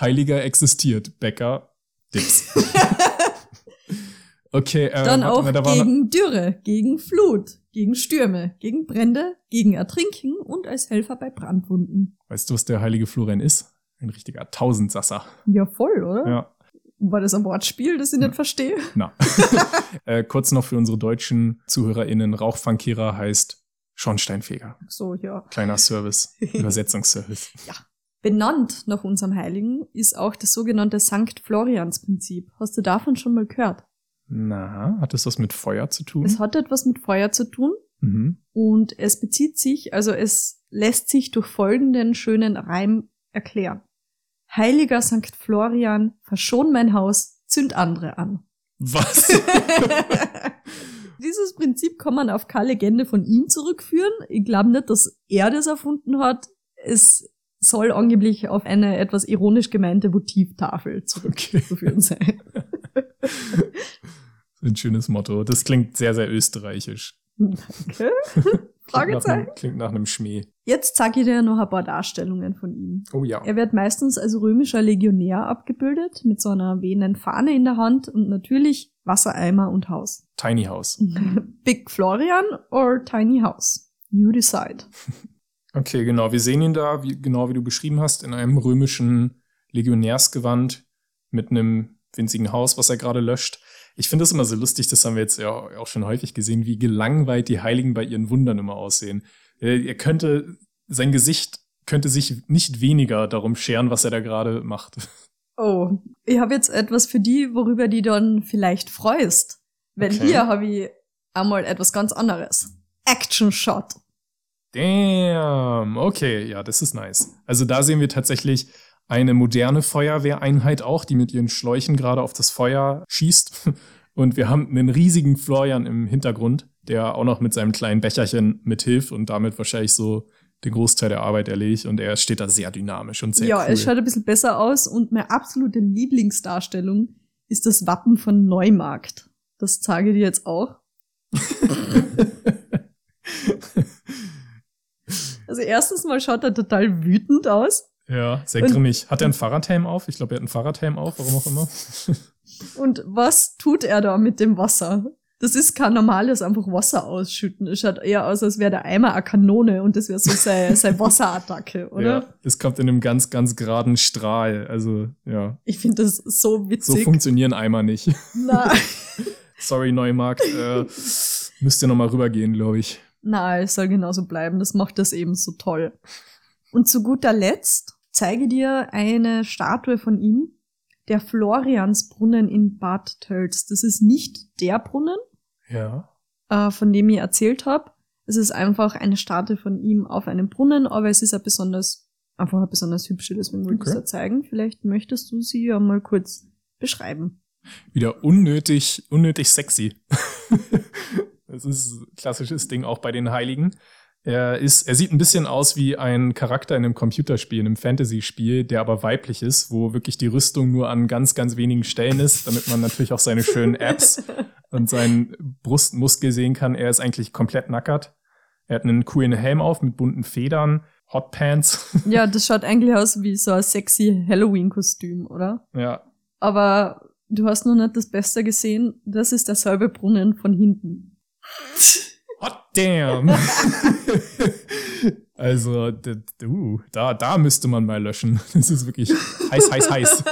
Heiliger existiert. Bäcker, Dips. okay, äh, Dann auch mal, da gegen Dürre, gegen Flut, gegen Stürme, gegen Brände, gegen Ertrinken und als Helfer bei Brandwunden. Weißt du, was der heilige Florian ist? Ein richtiger Tausendsasser. Ja, voll, oder? Ja, War das ein Wortspiel, das ich nicht verstehe? na. äh, kurz noch für unsere deutschen ZuhörerInnen. Rauchfangkehrer heißt Schornsteinfeger. So, ja. Kleiner Service. Übersetzungsservice. Benannt nach unserem Heiligen ist auch das sogenannte Sankt Florians Prinzip. Hast du davon schon mal gehört? Na, hat es was mit Feuer zu tun? Es hat etwas mit Feuer zu tun Mhm. und es bezieht sich, also es lässt sich durch folgenden schönen Reim erklären. Heiliger Sankt Florian, verschon mein Haus, zünd andere an. Was? Dieses Prinzip kann man auf keine Legende von ihm zurückführen. Ich glaube nicht, dass er das erfunden hat. Es soll angeblich auf eine etwas ironisch gemeinte Votivtafel zurückzuführen sein. Ein schönes Motto. Das klingt sehr, sehr österreichisch. Danke. Klingt nach, Fragezeichen. einem, klingt nach einem Schmäh. Jetzt zeige ich dir noch ein paar Darstellungen von ihm. Oh ja. Er wird meistens als römischer Legionär abgebildet, mit so einer wehenden Fahne in der Hand und natürlich Wassereimer und Haus. Tiny House. Big Florian or Tiny House? You decide. Okay, genau. Wir sehen ihn da, wie, genau wie du beschrieben hast, in einem römischen Legionärsgewand mit einem winzigen Haus, was er gerade löscht. Ich finde das immer so lustig, das haben wir jetzt ja auch schon häufig gesehen, wie gelangweilt die Heiligen bei ihren Wundern immer aussehen. Äh, Er könnte, sein Gesicht könnte sich nicht weniger darum scheren, was er da gerade macht. Oh, ich habe jetzt etwas für die, worüber die dann vielleicht freust. Weil Okay. hier habe ich einmal etwas ganz anderes. Action Shot. Damn, okay, ja, das ist nice. Also da sehen wir tatsächlich eine moderne Feuerwehreinheit auch, die mit ihren Schläuchen gerade auf das Feuer schießt. Und wir haben einen riesigen Florian im Hintergrund, der auch noch mit seinem kleinen Becherchen mithilft und damit wahrscheinlich so den Großteil der Arbeit erledigt. Und er steht da sehr dynamisch und sehr ja, cool. es schaut ein bisschen besser aus und meine absolute Lieblingsdarstellung ist das Wappen von Neumarkt. Das zeige ich dir jetzt auch. Also erstens mal schaut er total wütend aus ja, sehr Und- grimmig. Hat er einen Fahrradhelm auf? Ich glaube, er hat einen Fahrradhelm auf, warum auch immer. Und was tut er da mit dem Wasser? Das ist kein normales einfach Wasser ausschütten. Es schaut eher aus, als wäre der Eimer eine Kanone und das wäre so seine, seine Wasserattacke, oder? Ja, es kommt in einem ganz, ganz geraden Strahl. Also, ja. Ich finde das so So witzig. funktionieren Eimer nicht. Na, Sorry, Neumarkt. Äh, müsst ihr nochmal rübergehen, glaube ich. na, es soll genauso bleiben. Das macht das eben so toll. Und zu guter Letzt zeige dir eine Statue von ihm, der Floriansbrunnen in Bad Tölz. Das ist nicht der Brunnen, Ja. äh, von dem ich erzählt habe. Es ist einfach eine Statue von ihm auf einem Brunnen, aber es ist ein besonders, einfach eine besonders hübsche, deswegen wollte ich Okay. es dir zeigen. Vielleicht möchtest du sie ja mal kurz beschreiben. Wieder unnötig, unnötig sexy. das ist ein klassisches Ding auch bei den Heiligen. Er ist, er sieht ein bisschen aus wie ein Charakter in einem Computerspiel, in einem Fantasy-Spiel, der aber weiblich ist, wo wirklich die Rüstung nur an ganz, ganz wenigen Stellen ist, damit man natürlich auch seine schönen Apps und seinen Brustmuskel sehen kann. Er ist eigentlich komplett nackert. Er hat einen coolen Helm auf mit bunten Federn, Hotpants. Ja, das schaut eigentlich aus wie so ein sexy Halloween-Kostüm, oder? ja, Aber du hast noch nicht das Beste gesehen. Das ist derselbe Brunnen von hinten. Damn! also, uh, da, da müsste man mal löschen. Das ist wirklich heiß, heiß, heiß.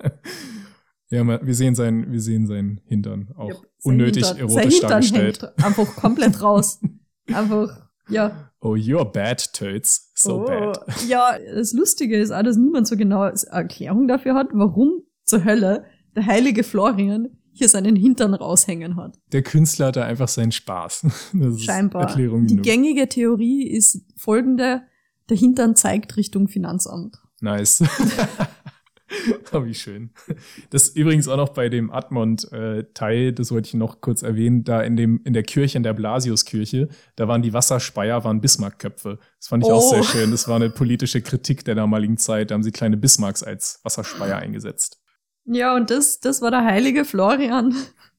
ja, wir sehen seinen, wir sehen seinen Hintern auch Ja, sein unnötig Hintern- erotisch sein dargestellt. einfach komplett raus. Einfach, ja. Oh, you're bad, Töts. So oh. bad. Ja, das Lustige ist auch, dass niemand so genau Erklärung dafür hat, warum zur Hölle der heilige Florian hier seinen Hintern raushängen hat. Der Künstler hat da einfach seinen Spaß. Das ist Scheinbar. Erklärung Die genug. gängige Theorie ist folgende. Der Hintern zeigt Richtung Finanzamt. Nice. oh, wie schön. Das übrigens auch noch bei dem Admont-Teil, das wollte ich noch kurz erwähnen, da in, dem, in der Kirche, in der Blasiuskirche, da waren die Wasserspeier, waren Bismarckköpfe. Das fand ich auch Oh. sehr schön. Das war eine politische Kritik der damaligen Zeit. Da haben sie kleine Bismarcks als Wasserspeier eingesetzt. Ja, und das, das war der heilige Florian.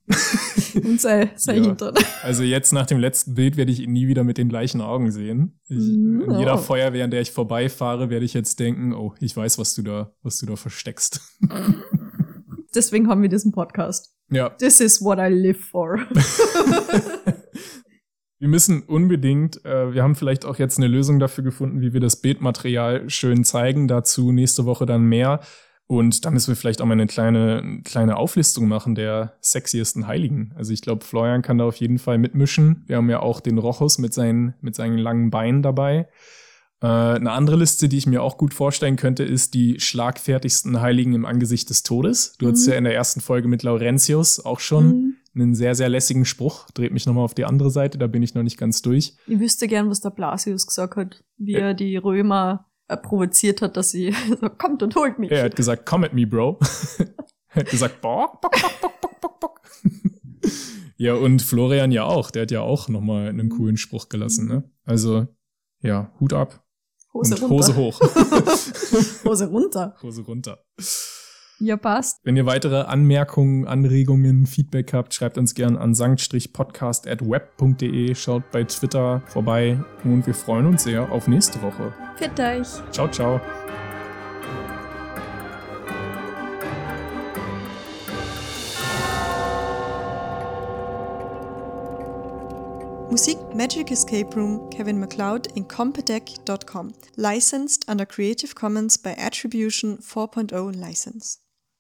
und sein, sein Ja. Hintern. Also jetzt nach dem letzten Bild werde ich ihn nie wieder mit den gleichen Augen sehen. Ich, Mm, in jeder. Feuerwehr, an der ich vorbeifahre, werde ich jetzt denken, oh, ich weiß, was du da, was du da versteckst. Deswegen haben wir diesen Podcast. Ja, This is what I live for. Wir müssen unbedingt, äh, wir haben vielleicht auch jetzt eine Lösung dafür gefunden, wie wir das Bildmaterial schön zeigen. Dazu nächste Woche dann mehr. Und da müssen wir vielleicht auch mal eine kleine, kleine Auflistung machen der sexiesten Heiligen. Also ich glaube, Florian kann da auf jeden Fall mitmischen. Wir haben ja auch den Rochus mit seinen, mit seinen langen Beinen dabei. Äh, eine andere Liste, die ich mir auch gut vorstellen könnte, ist die schlagfertigsten Heiligen im Angesicht des Todes. Du mhm. hattest ja in der ersten Folge mit Laurentius auch schon mhm. einen sehr, sehr lässigen Spruch. Dreht mich nochmal auf die andere Seite, da bin ich noch nicht ganz durch. Ich wüsste gern, was der Blasius gesagt hat, wie er die Römer äh, provoziert hat, dass sie so, kommt und holt mich. Er hat gesagt, come at me, bro. er hat gesagt, bock, bock, bock, bock, bock, bock, bock. ja, und Florian ja auch. Der hat ja auch nochmal einen coolen Spruch gelassen, ne? Also, ja, Hut ab. Hose und runter. Hose hoch. Hose runter. Hose runter. Ja, passt. Wenn ihr weitere Anmerkungen, Anregungen, Feedback habt, schreibt uns gern an sankt-podcast.web.de, schaut bei Twitter vorbei und wir freuen uns sehr auf nächste Woche. Fit euch. Ciao, ciao. Musik Magic Escape Room Kevin MacLeod in Compedec.com. Licensed under Creative Commons by Attribution 4.0 license.